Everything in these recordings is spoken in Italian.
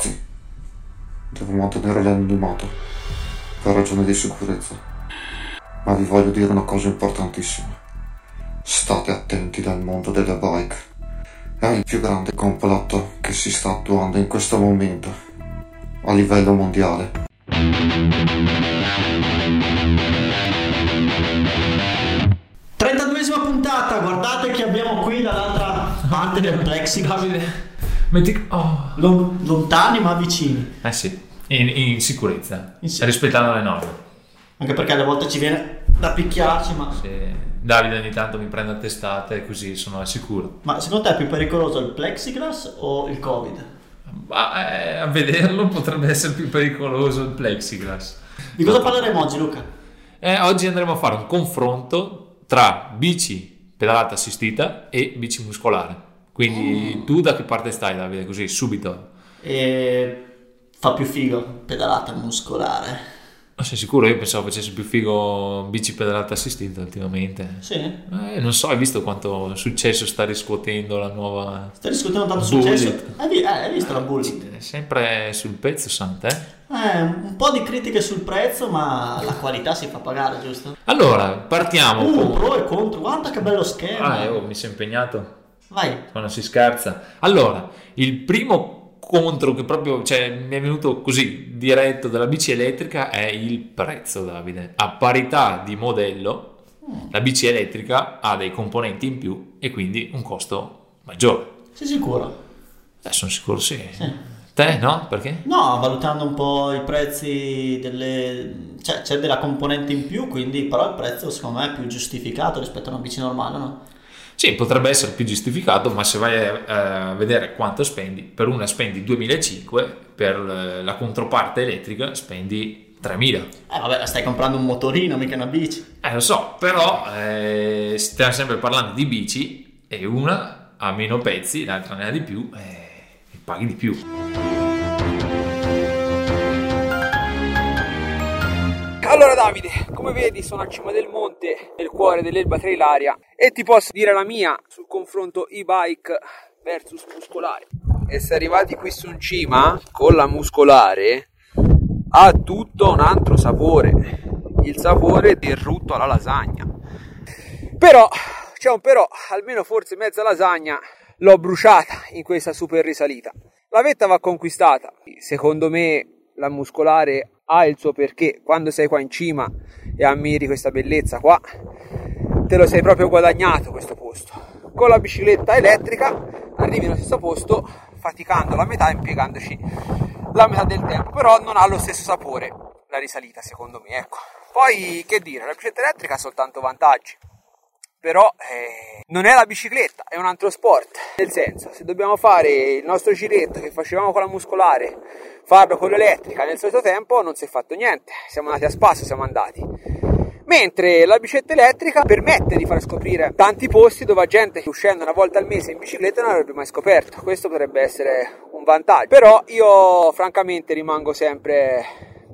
Ragazzi, devo mantenere l'anonimato per ragioni di sicurezza. Ma vi voglio dire una cosa importantissima. State attenti nel mondo delle bike. È il più grande complotto che si sta attuando in questo momento a livello mondiale. Trentaduesima puntata, guardate che abbiamo qui dall'altra parte del plexiglass. Metti... Oh. Lon- lontani ma vicini. Eh sì, in, in sicurezza, In si- rispettando le norme. Anche perché alle volte ci viene da picchiarci, ma... Se Davide ogni tanto mi prende a testate così sono al sicuro. Ma secondo te è più pericoloso il plexiglass o il covid? Ma eh, a vederlo potrebbe essere più pericoloso il plexiglass. Di cosa parleremo oggi Luca? Eh, oggi andremo a fare un confronto tra bici pedalata assistita e bici muscolare. Quindi tu da che parte stai Davide? Così subito. E fa più figo pedalata muscolare. Non sei sicuro? Io pensavo facesse più figo bici pedalata assistita ultimamente. Sì? Eh, non so, hai visto quanto successo sta riscuotendo la nuova... Stai discutendo tanto Bullet. successo? Hai, eh, hai visto la Bullet? È sempre sul pezzo, Santa, eh? Eh, un po' di critiche sul prezzo, ma la qualità si fa pagare, giusto? Allora, partiamo Uh, con... pro e contro, guarda che bello schermo. Ah, eh, oh, mi sono impegnato, Vai. quando si scherza. Allora, il primo contro che proprio cioè, mi è venuto così diretto dalla bici elettrica è il prezzo, Davide. A parità di modello, la bici elettrica ha dei componenti in più e quindi un costo maggiore. Sei sicuro? Eh, sono sicuro sì. Sì. Te no? Perché? No, valutando un po' i prezzi delle... Cioè, c'è della componente in più, quindi però il prezzo secondo me è più giustificato rispetto a una bici normale, no? Sì, potrebbe essere più giustificato, ma se vai a, vedere quanto spendi, per una spendi 2005, per eh, la controparte elettrica spendi 3000. Eh vabbè, stai comprando un motorino, mica una bici. Eh lo so, però eh, stiamo sempre parlando di bici e una ha meno pezzi, l'altra ne ha di più eh, e paghi di più. Allora Davide, come vedi sono a cima del monte, nel cuore dell'Elba Trailaria e ti posso dire la mia sul confronto e-bike versus muscolare. Essere arrivati qui su in cima con la muscolare ha tutto un altro sapore, il sapore del rutto alla lasagna. Però, c'è un però, almeno forse mezza lasagna l'ho bruciata in questa super risalita. La vetta va conquistata. Secondo me la muscolare ha il suo perché. Quando sei qua in cima e ammiri questa bellezza qua, te lo sei proprio guadagnato questo posto. Con la bicicletta elettrica arrivi nello stesso posto faticando la metà impiegandoci la metà del tempo, però non ha lo stesso sapore la risalita secondo me, ecco. Poi che dire, la bicicletta elettrica ha soltanto vantaggi però eh, non è la bicicletta, è un altro sport. Nel senso, se dobbiamo fare il nostro giretto che facevamo con la muscolare, farlo con l'elettrica nel solito tempo, non si è fatto niente. Siamo andati a spasso, siamo andati. Mentre la bicicletta elettrica permette di far scoprire tanti posti dove gente che uscendo una volta al mese in bicicletta non avrebbe mai scoperto. Questo potrebbe essere un vantaggio. Però io francamente rimango sempre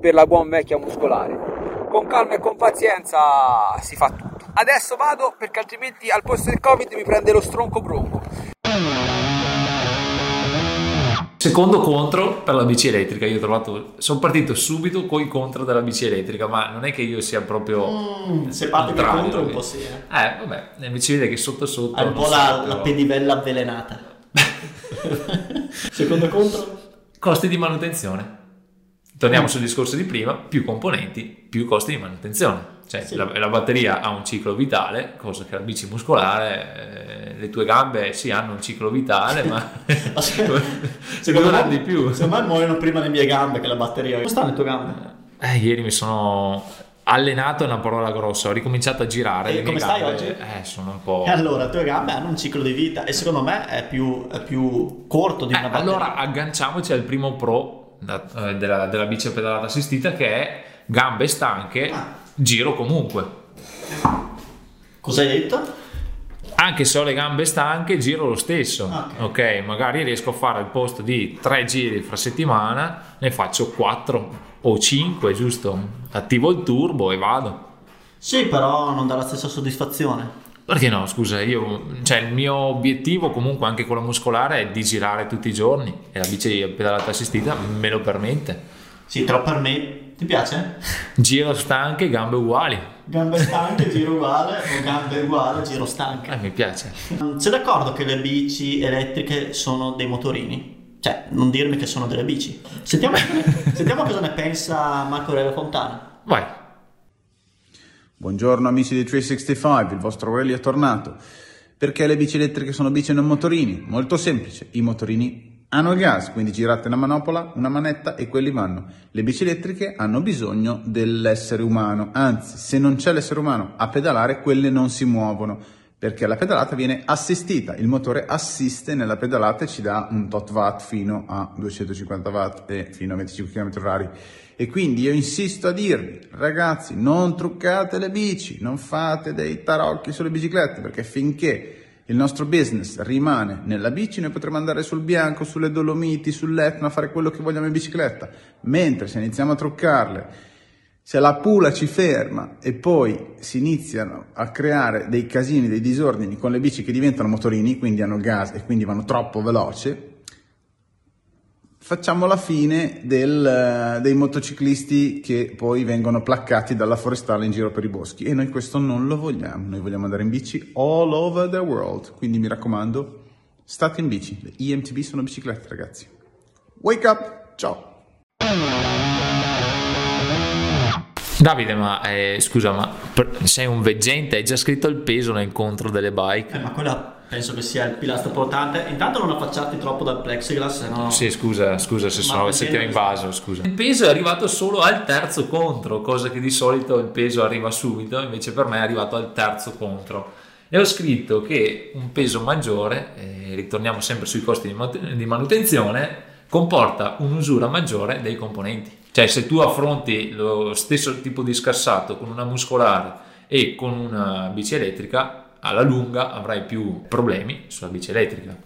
per la buon vecchia muscolare. Con calma e con pazienza si fa tutto. Adesso vado perché altrimenti al posto del Covid mi prende lo stronco bronco. Secondo contro per la bici elettrica, io ho trovato, sono partito subito con i contro della bici elettrica, ma non è che io sia proprio... Mm, se parti contrario, contro un po' sì, eh. Eh, vabbè, invece vede che sotto sotto... Hai un po' la, la pedivella avvelenata. Secondo contro? Costi di manutenzione. Torniamo sul discorso di prima, più componenti, più costi di manutenzione. Cioè Sì. la, la batteria ha un ciclo vitale, cosa che la bici muscolare, eh, le tue gambe sì hanno un ciclo vitale, ma Ma se- secondo me di più. Secondo me muoiono prima le mie gambe che la batteria. Come stanno le tue gambe? Eh, ieri mi sono allenato, è una parola grossa, ho ricominciato a girare. E le mie come stai gambe, oggi? Eh, sono un po'... E allora, le tue gambe hanno un ciclo di vita e secondo me è più, è più corto di Eh, una batteria. allora agganciamoci al primo pro da- eh, della, della bici pedalata assistita che è gambe stanche, Ah. Giro comunque. Cosa hai detto? Anche se ho le gambe stanche, giro lo stesso. Ok. ok, magari riesco a fare al posto di tre giri fra settimana, ne faccio quattro o cinque, giusto? Attivo il turbo e vado. Sì, però non dà la stessa soddisfazione. Perché no, scusa, io, cioè il mio obiettivo comunque anche con la muscolare è di girare tutti i giorni e la bici pedalata assistita me lo permette. Sì, però per me ti piace? Giro stanche, gambe uguali. Gambe stanche, giro uguale, o gambe uguali, giro stanche. Eh, mi piace. Sei d'accordo che le bici elettriche sono dei motorini? Cioè, non dirmi che sono delle bici. Sentiamo, sentiamo cosa ne pensa Marco Aurelio Fontana. Vai. Buongiorno amici di 365, il vostro Aurelio è tornato. Perché le bici elettriche sono bici e non motorini? Molto semplice, i motorini hanno il gas, quindi girate una manopola, una manetta e quelli vanno. Le bici elettriche hanno bisogno dell'essere umano, anzi se non c'è l'essere umano a pedalare, quelle non si muovono, perché la pedalata viene assistita, il motore assiste nella pedalata e ci dà un tot watt fino a 250 watt e fino a 25 km orari. E quindi io insisto a dirvi, ragazzi, non truccate le bici, non fate dei tarocchi sulle biciclette, perché finché il nostro business rimane nella bici, noi potremo andare sul bianco, sulle Dolomiti, sull'Etna, fare quello che vogliamo in bicicletta. Mentre se iniziamo a truccarle, se la pula ci ferma e poi si iniziano a creare dei casini, dei disordini con le bici che diventano motorini, quindi hanno gas e quindi vanno troppo veloce, facciamo la fine del, dei motociclisti che poi vengono placcati dalla forestale in giro per i boschi e noi questo non lo vogliamo, noi vogliamo andare in bici all over the world, quindi mi raccomando state in bici, le IMTB sono biciclette ragazzi. Wake up, ciao! Davide, ma eh, scusa, ma sei un veggente? Hai già scritto il peso nel contro delle bike? Eh, ma quella penso che sia il pilastro portante. Intanto non affacciarti troppo dal plexiglass, se no... Sì, scusa, scusa se, sono, se ti ho invaso, scusa. Il peso è arrivato solo al terzo contro, cosa che di solito il peso arriva subito, invece per me è arrivato al terzo contro. E ho scritto che un peso maggiore, eh, ritorniamo sempre sui costi di manutenzione, comporta un'usura maggiore dei componenti. Cioè se tu affronti lo stesso tipo di scassato con una muscolare e con una bici elettrica, alla lunga avrai più problemi sulla bici elettrica.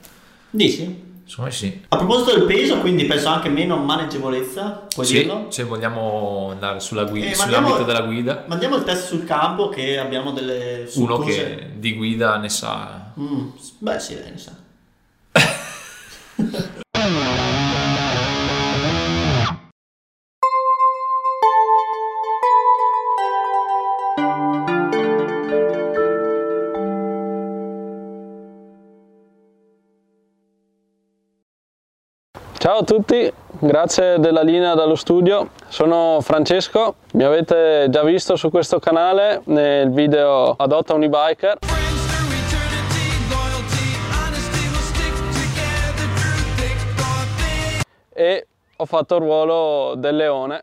Dici? Insomma sì. A proposito del peso, quindi penso anche meno maneggevolezza, puoi Sì, dirlo? se vogliamo andare sulla guida, Eh, sull'ambito mandiamo- della guida, Mandiamo il test sul campo che abbiamo delle uno che di guida ne sa. Mm, beh sì, dai, ne sa. Ciao a tutti, grazie della linea dallo studio. Sono Francesco, mi avete già visto su questo canale nel video Adotta un e-biker Friends through eternity, loyalty, honesty will stick together through thick or thin. e ho fatto il ruolo del leone.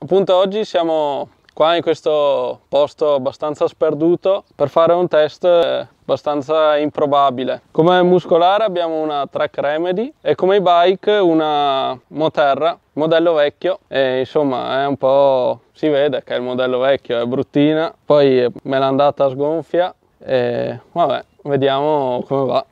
Appunto oggi siamo qua in questo posto abbastanza sperduto per fare un test abbastanza improbabile. Come muscolare abbiamo una Track Remedy e come bike una Moterra, modello vecchio e insomma è un po' si vede che è il modello vecchio, è bruttina, poi me l'ha andata sgonfia e vabbè, vediamo come va.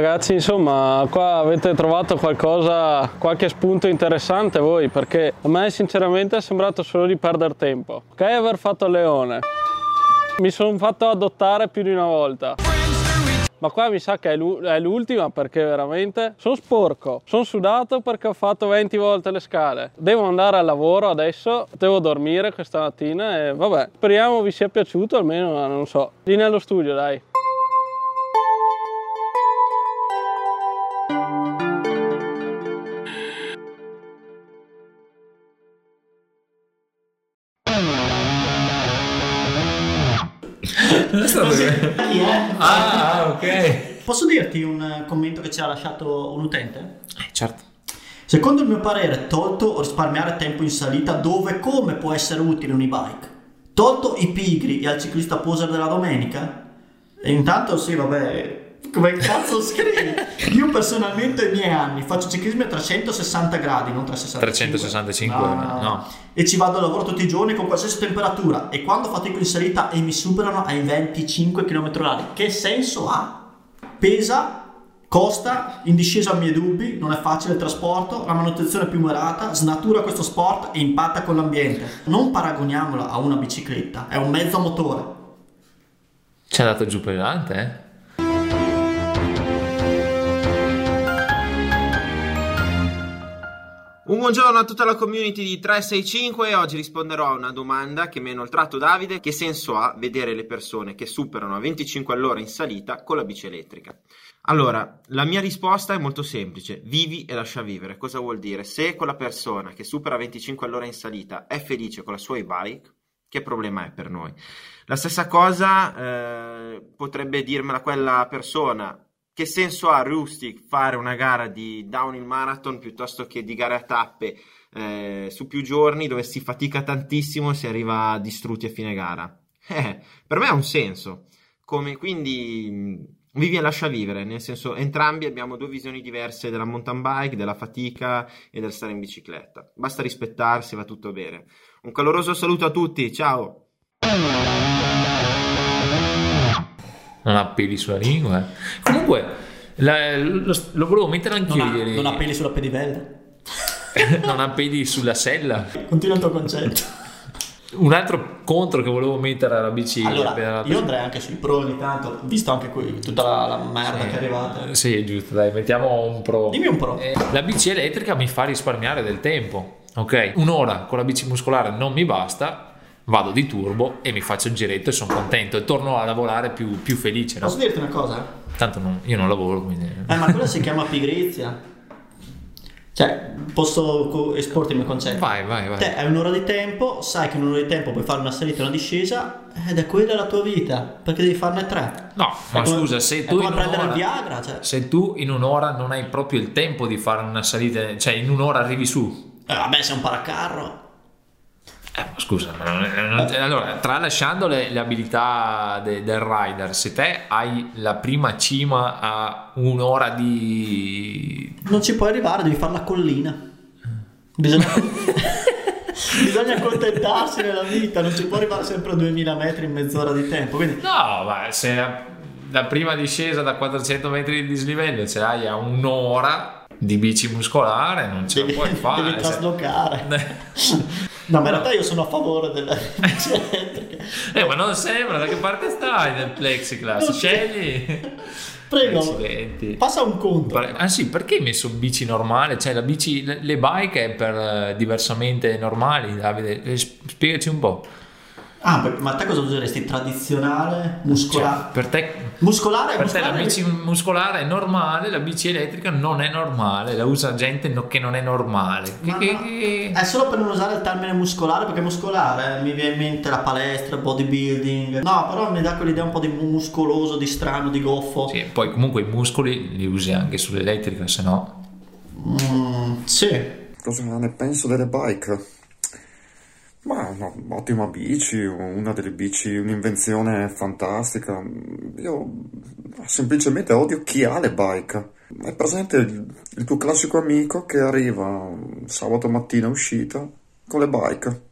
Ragazzi, insomma, qua avete trovato qualcosa, qualche spunto interessante voi, perché a me sinceramente è sembrato solo di perdere tempo. Ok aver fatto il leone, mi sono fatto adottare più di una volta. Ma qua mi sa che è l'u- è l'ultima perché veramente sono sporco, sono sudato perché ho fatto 20 volte le scale. Devo andare al lavoro adesso, devo dormire questa mattina e vabbè, speriamo vi sia piaciuto almeno, non so. Lì nello studio dai. Ah, ok. Posso dirti un eh, commento che ci ha lasciato un utente? Eh, certo. Secondo il mio parere, tolto risparmiare tempo in salita, dove e come può essere utile un e-bike? Tolto i pigri e al ciclista poser della domenica? E intanto sì, vabbè, come cazzo scrivi? Io personalmente ai miei anni faccio ciclismo a 360 gradi, non 365. 365, no. E ci vado al lavoro tutti i giorni con qualsiasi temperatura e quando fatico in salita e mi superano ai 25 km h che senso ha? Pesa Costa, in discesa ho miei dubbi, non è facile il trasporto, la manutenzione è più mirata, snatura questo sport e impatta con l'ambiente. Non paragoniamolo a una bicicletta, è un mezzo a motore. Ci ha dato giù pesante, eh? Un buongiorno a tutta la community di 365 oggi risponderò a una domanda che mi ha inoltrato Davide. Che senso ha vedere le persone che superano a 25 all'ora in salita con la bici elettrica? Allora, la mia risposta è molto semplice. Vivi e lascia vivere. Cosa vuol dire? Se quella persona che supera 25 all'ora in salita è felice con la sua e-bike, che problema è per noi? La stessa cosa eh, potrebbe dirmela quella persona che senso ha Rustic fare una gara di downhill marathon piuttosto che di gare a tappe eh, su più giorni dove si fatica tantissimo e si arriva distrutti a fine gara? Eh, per me ha un senso. Come, quindi mh, vivi e lascia vivere, nel senso entrambi abbiamo due visioni diverse della mountain bike, della fatica e del stare in bicicletta. Basta rispettarsi, va tutto bene. Un caloroso saluto a tutti, ciao! Non ha peli sulla lingua. eh. Comunque, la- lo, lo volevo mettere Non anch'io ha, ieri. non ha peli sulla pedivella. non ha peli sulla sella. Continua il tuo concetto. Un altro contro che volevo mettere alla bici. Allora, per- io andrei anche sui pro ogni tanto, visto anche qui tutta la, la merda che è arrivata. Sì, giusto, dai, mettiamo un pro. Dimmi un pro. Eh, la bici elettrica mi fa risparmiare del tempo. Ok, un'ora con la bici muscolare non mi basta. Vado di turbo e mi faccio il giretto e sono contento e torno a lavorare più, più felice. no? Posso dirti una cosa? Tanto non- io non lavoro, quindi. Eh, ma quella si chiama pigrizia. Cioè, posso esporti il mio concetto? Vai, vai, vai. Te hai un'ora di tempo, sai che in un'ora di tempo puoi fare una salita e una discesa, ed è quella la tua vita, perché devi farne tre. No, ma come- scusa, se tu un'ora- Viagra, cioè. Se tu in un'ora non hai proprio il tempo di fare una salita, cioè in un'ora arrivi su. Eh, vabbè, sei un paracarro. Eh, scusa, è- allora, tralasciando le, le abilità de- del rider, se te hai la prima cima a un'ora di... Non ci puoi arrivare, devi fare la collina. Bisogna, Bisogna accontentarsi nella vita, non ci può arrivare sempre a 2000 metri in mezz'ora di tempo. Quindi No, ma se la, la prima discesa da 400 metri di dislivello ce l'hai a un'ora di bici muscolare, non ce devi, la puoi fare. devi traslocare. No, ma in realtà io sono a favore della. Eh, ma non sembra, da che parte stai nel plexiglass? Scegli. Prego, Accidenti. passa un conto. Ah sì, perché hai messo bici normale? Cioè la bici, le bike è per eh, diversamente normali, Davide. Eh, sp- Spiegaci un po'. Ah, ma te cosa useresti? Tradizionale? Muscolare? Cioè, per te, muscolare? per te la muscolare- bici muscolare è normale, la bici elettrica non è normale, la usa gente no- che non è normale. Che- Ma che- no, che- È solo per non usare il termine muscolare, perché muscolare eh, mi viene in mente la palestra, il bodybuilding. No, però mi dà quell'idea un po' di muscoloso, di strano, di goffo. Sì, poi comunque i muscoli li usi anche sull'elettrica, se no... Mm, sì. Cosa ne penso delle bike? Ma no, ottima bici, una delle bici, un'invenzione fantastica. Io semplicemente odio chi ha le bike. È presente il, il tuo classico amico che arriva sabato mattina uscita con le bike.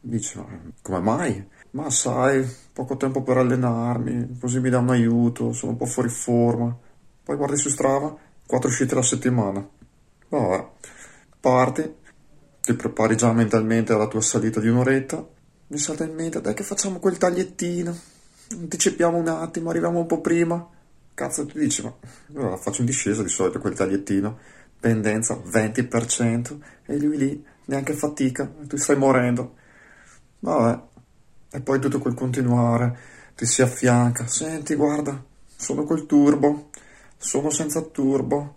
Dici, ma come mai? Ma sai, poco tempo per allenarmi, così mi dà un aiuto, sono un po' fuori forma. Poi guardi su Strava, quattro uscite alla settimana. Vabbè, parti, ti prepari già mentalmente alla tua salita di un'oretta, mi salta in mente, dai che facciamo quel tagliettino, anticipiamo un attimo, arriviamo un po' prima. Cazzo, ti dici, ma allora faccio in discesa di solito quel tagliettino, pendenza 20%, e lui lì neanche fatica, tu stai morendo. Vabbè, e poi tutto quel continuare, ti si affianca, senti, guarda, sono col turbo, sono senza turbo,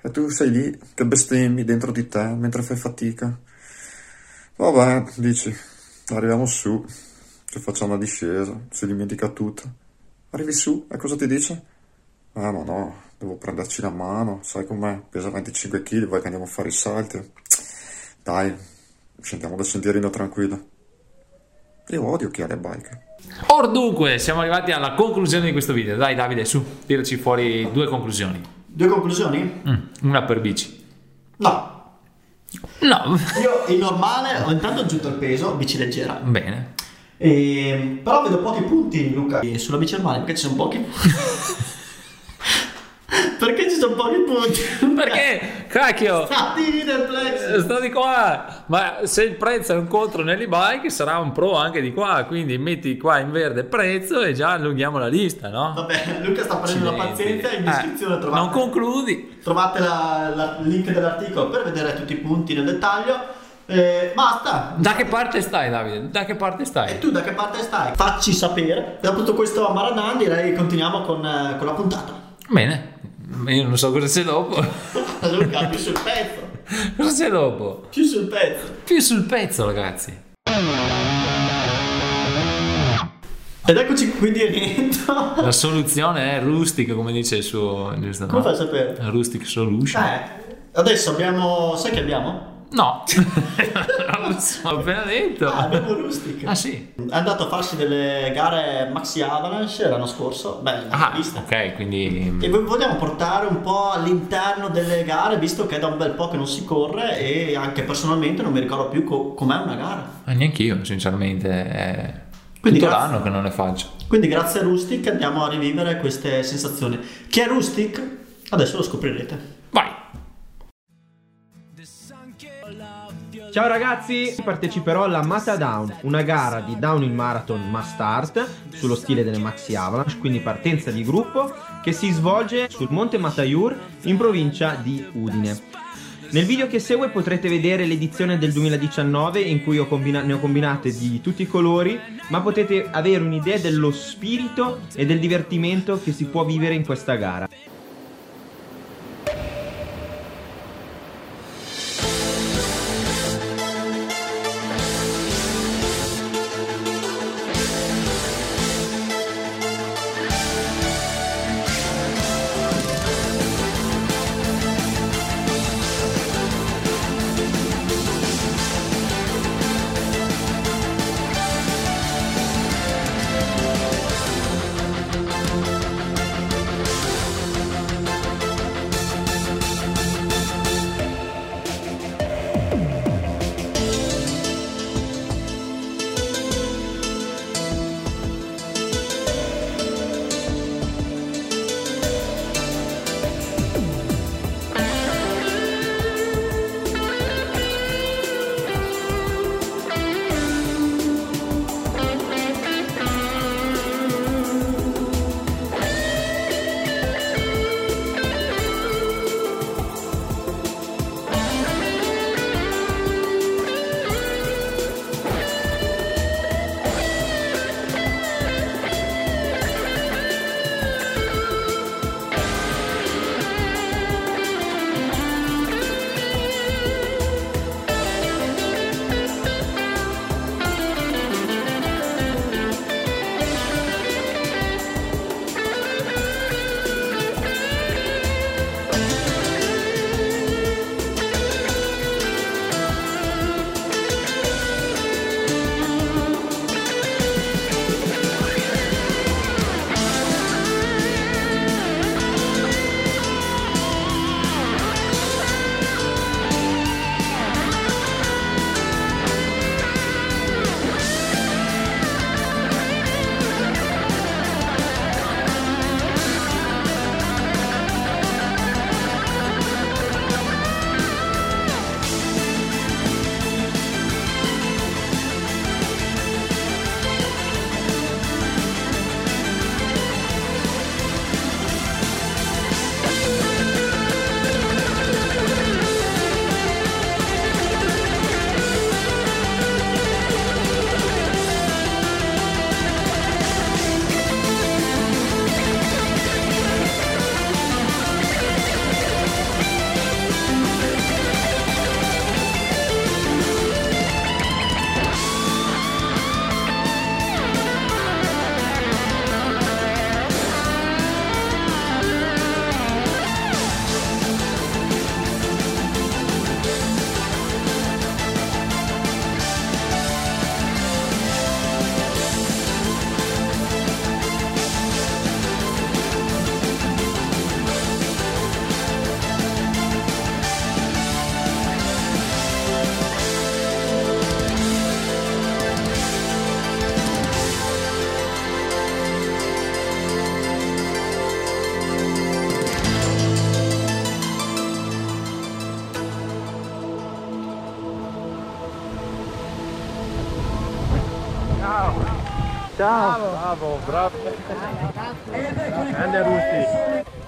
e tu sei lì che bestemmi dentro di te mentre fai fatica. Vabbè, dici, arriviamo su, Che faccia una discesa, si dimentica tutto. Arrivi su e cosa ti dice? Ah, ma no, devo prenderci la mano, sai com'è? Pesa 25 kg, vai che andiamo a fare i salti. Dai, scendiamo dal sentierino tranquillo. Io odio chi ha le bike. Or dunque, siamo arrivati alla conclusione di questo video. Dai Davide, su, tiraci fuori due conclusioni. Due conclusioni? Mm, una per bici. No. No, Io in normale ho intanto aggiunto il peso, bici leggera. bene. E, però vedo pochi punti, Luca. E sulla bici normale perché ci sono pochi punti. perché ci sono pochi punti? Perché, cacchio, Stati nel plex. sta di qua. Ma se il prezzo è un contro nell'e-bike, sarà un pro anche di qua. Quindi metti qua in verde prezzo e già allunghiamo la lista, no? Vabbè, Luca sta prendendo la pazienza in Eh, descrizione trovate, non concludi. trovate la- la- il link dell'articolo per vedere tutti i punti nel dettaglio. Eh, basta. Da che parte stai, Davide? Da che parte E stai? tu da che parte stai? Facci sapere. Dopo tutto questo Maradan direi che continuiamo con, eh, con la puntata. Bene, io non so cosa c'è dopo. Luca, più sul pezzo. Cosa c'è dopo? Più sul pezzo. Più sul pezzo, ragazzi. Ed eccoci quindi rientro. La soluzione è rustic, come dice il suo. giusto, Come no? fai a sapere? Rustic solution. Eh, adesso abbiamo. Sai che abbiamo? No, non lo so, ho appena detto. Ah, abbiamo Rustic. Ah sì. È andato a farsi delle gare Maxi Avalanche l'anno scorso. Beh, Ah, viste. ok, quindi E vogliamo portare un po' all'interno delle gare, visto che è da un bel po' che non si corre e anche personalmente non mi ricordo più co- com'è una gara. eh, neanche io, sinceramente, è Quindi tutto grazie. l'anno che non le faccio. Quindi grazie a Rustic andiamo a rivivere queste sensazioni. Chi è Rustic? Adesso lo scoprirete. Ciao ragazzi, parteciperò alla Mata Down, una gara di downhill marathon mass start sullo stile delle Maxi Avalanche, quindi partenza di gruppo che si svolge sul Monte Mataiur in provincia di Udine. Nel video che segue potrete vedere l'edizione del 2019 in cui ho ne ho combinate di tutti i colori, ma potete avere un'idea dello spirito e del divertimento che si può vivere in questa gara.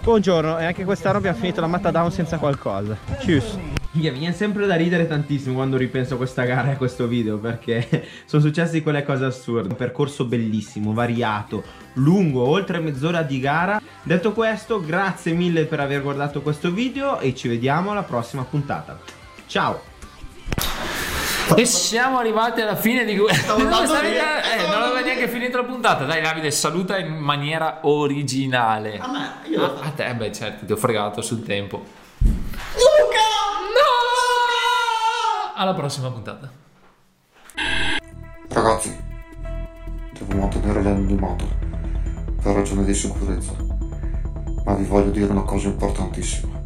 Buongiorno, e anche quest'anno abbiamo finito la matta down senza qualcosa. Cheers. Mi viene sempre da ridere tantissimo quando ripenso a questa gara e a questo video perché sono successe quelle cose assurde. Un percorso bellissimo, variato, lungo, oltre mezz'ora di gara. Detto questo, grazie mille per aver guardato questo video e ci vediamo alla prossima puntata. Ciao! E siamo arrivati alla fine di questo. Non, eh, non aveva neanche finito la puntata. Dai, Davide, saluta in maniera originale. A me, io A, a te, beh, certo, ti ho fregato sul tempo. Luca! No! Alla prossima puntata. Ragazzi, devo mantenere l'anonimato per ragioni di sicurezza, ma vi voglio dire una cosa importantissima.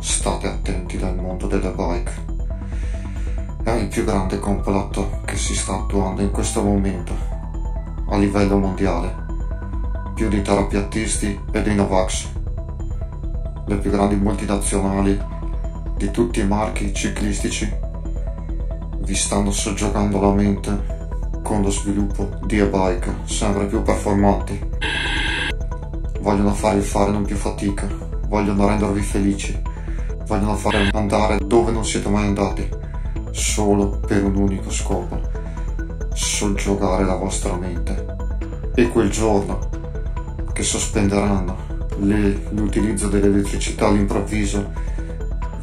State attenti dal mondo delle bike. È il più grande complotto che si sta attuando in questo momento a livello mondiale, più di terapiattisti e dei Novax. Le più grandi multinazionali di tutti i marchi ciclistici vi stanno soggiogando la mente con lo sviluppo di e-bike sempre più performanti. Vogliono farvi fare non più fatica, vogliono rendervi felici, vogliono fare andare dove non siete mai andati, solo per un unico scopo, soggiogare la vostra mente. E quel giorno che sospenderanno le- l'utilizzo dell'elettricità all'improvviso,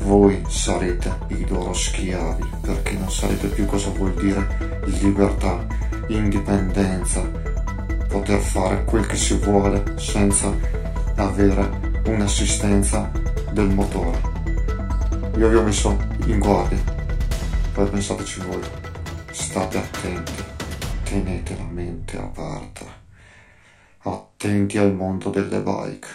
voi sarete i loro schiavi perché non sarete più cosa vuol dire libertà, indipendenza, poter fare quel che si vuole senza avere un'assistenza del motore. Io vi ho messo in guardia, poi pensateci voi, state attenti, tenete la mente aperta, attenti al mondo delle bike.